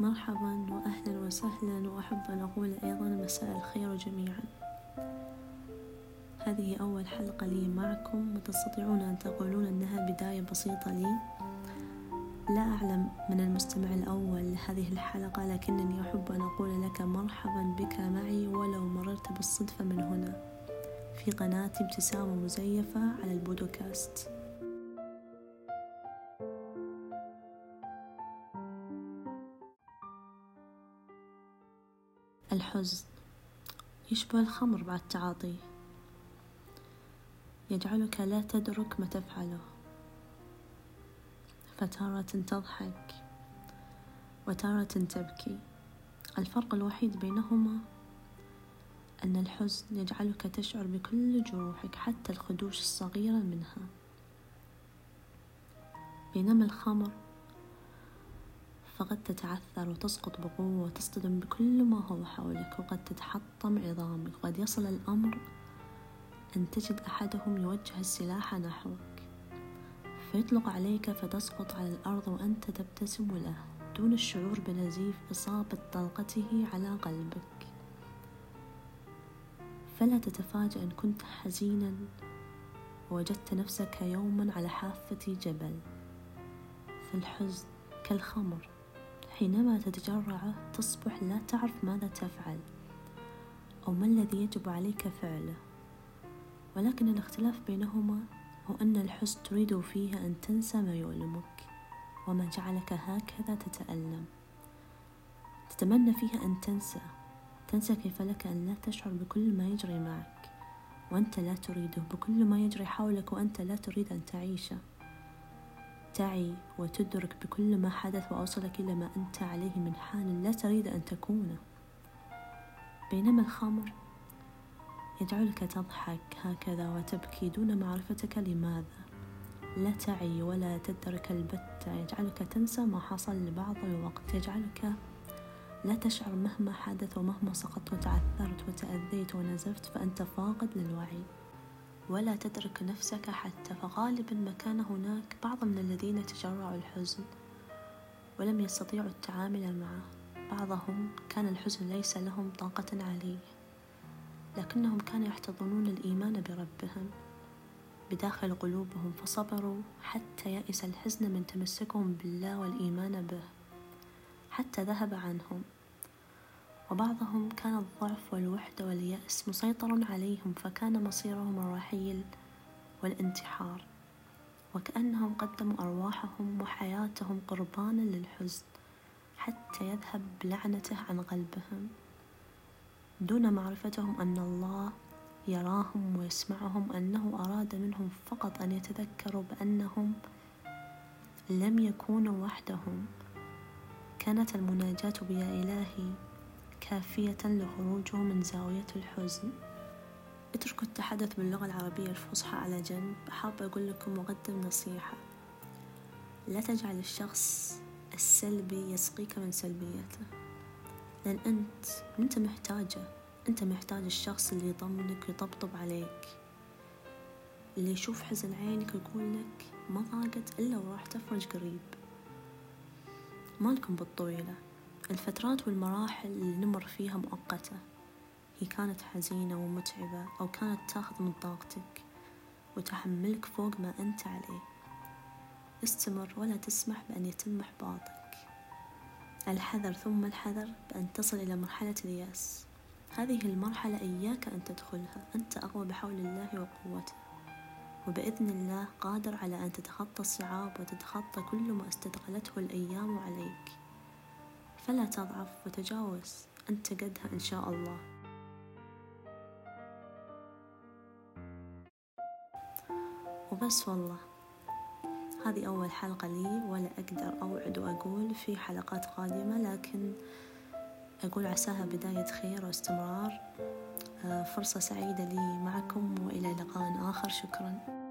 مرحبا وأهلا وسهلا وأحب أن أقول أيضا مساء الخير جميعا. هذه أول حلقة لي معكم. وتستطيعون أن تقولون أنها بداية بسيطة لي. لا أعلم من المستمع الأول لهذه الحلقة لكنني أحب أن أقول لك مرحبا بك معي ولو مررت بالصدفة من هنا. في قناتي ابتسامة مزيفة على البودكاست. الحزن يشبه الخمر بعد تعاطيه. يجعلك لا تدرك ما تفعله. فتارة تضحك وتارة تبكي. الفرق الوحيد بينهما أن الحزن يجعلك تشعر بكل جروحك حتى الخدوش الصغيرة منها. بينما الخمر فقد تتعثر وتسقط بقوة وتصطدم بكل ما هو حولك وقد تتحطم عظامك. وقد يصل الأمر أن تجد أحدهم يوجه السلاح نحوك فيطلق عليك فتسقط على الأرض وأنت تبتسم له دون الشعور بنزيف إصابة طلقته على قلبك. فلا تتفاجأ إن كنت حزينا ووجدت نفسك يوما على حافة جبل. فالحزن كالخمر حينما تتجرعه تصبح لا تعرف ماذا تفعل أو ما الذي يجب عليك فعله. ولكن الاختلاف بينهما هو أن الحزن تريد فيها أن تنسى ما يؤلمك وما جعلك هكذا تتألم. تتمنى فيها أن تنسى تنسى كيف لك أن لا تشعر بكل ما يجري معك وأنت لا تريده بكل ما يجري حولك وأنت لا تريد أن تعيشه. تعي وتدرك بكل ما حدث وأوصلك إلى ما أنت عليه من حال لا تريد أن تكونه بينما الخمر يجعلك تضحك هكذا وتبكي دون معرفتك لماذا؟ لا تعي ولا تدرك البتة يجعلك تنسى ما حصل لبعض الوقت يجعلك لا تشعر مهما حدث ومهما سقطت وتعثرت وتأذيت ونزفت فأنت فاقد للوعي. ولا تدرك نفسك حتى فغالبا ما كان هناك بعض من الذين تجرعوا الحزن ولم يستطيعوا التعامل معه. بعضهم كان الحزن ليس لهم طاقة عليه لكنهم كانوا يحتضنون الإيمان بربهم بداخل قلوبهم فصبروا حتى يأس الحزن من تمسكهم بالله والإيمان به حتى ذهب عنهم. وبعضهم كان الضعف والوحدة واليأس مسيطر عليهم فكان مصيرهم الرحيل والانتحار. وكأنهم قدموا أرواحهم وحياتهم قربانا للحزن حتى يذهب بلعنته عن قلبهم. دون معرفتهم أن الله يراهم ويسمعهم أنه أراد منهم فقط أن يتذكروا بأنهم لم يكونوا وحدهم. كانت المناجاة بيا إلهي. كافية لخروجه من زاوية الحزن. اتركوا التحدث باللغة العربية الفصحى على جنب. حابة أقول لكم وأقدم نصيحة. لا تجعل الشخص السلبي يسقيك من سلبيته. لأن أنت أنت محتاجة. أنت محتاج الشخص اللي يطمنك ويطبطب عليك. اللي يشوف حزن عينك ويقول لك ما ضاقت إلا وراح تفرج قريب. مالكم بالطويلة. الفترات والمراحل اللي نمر فيها مؤقتة. هي كانت حزينة ومتعبة أو كانت تاخذ من طاقتك وتحملك فوق ما أنت عليه. استمر ولا تسمح بأن يتم إحباطك. الحذر ثم الحذر بأن تصل إلى مرحلة اليأس. هذه المرحلة إياك أن تدخلها. أنت أقوى بحول الله وقوته. وبإذن الله قادر على أن تتخطى الصعاب وتتخطى كل ما استثقلته الأيام عليك. فلا تضعف وتجاوز. أنت قدها إن شاء الله. وبس والله. هذه أول حلقة لي ولا أقدر أوعد وأقول في حلقات قادمة لكن أقول عساها بداية خير واستمرار. آه، فرصة سعيدة لي معكم وإلى لقاء آخر. شكرا.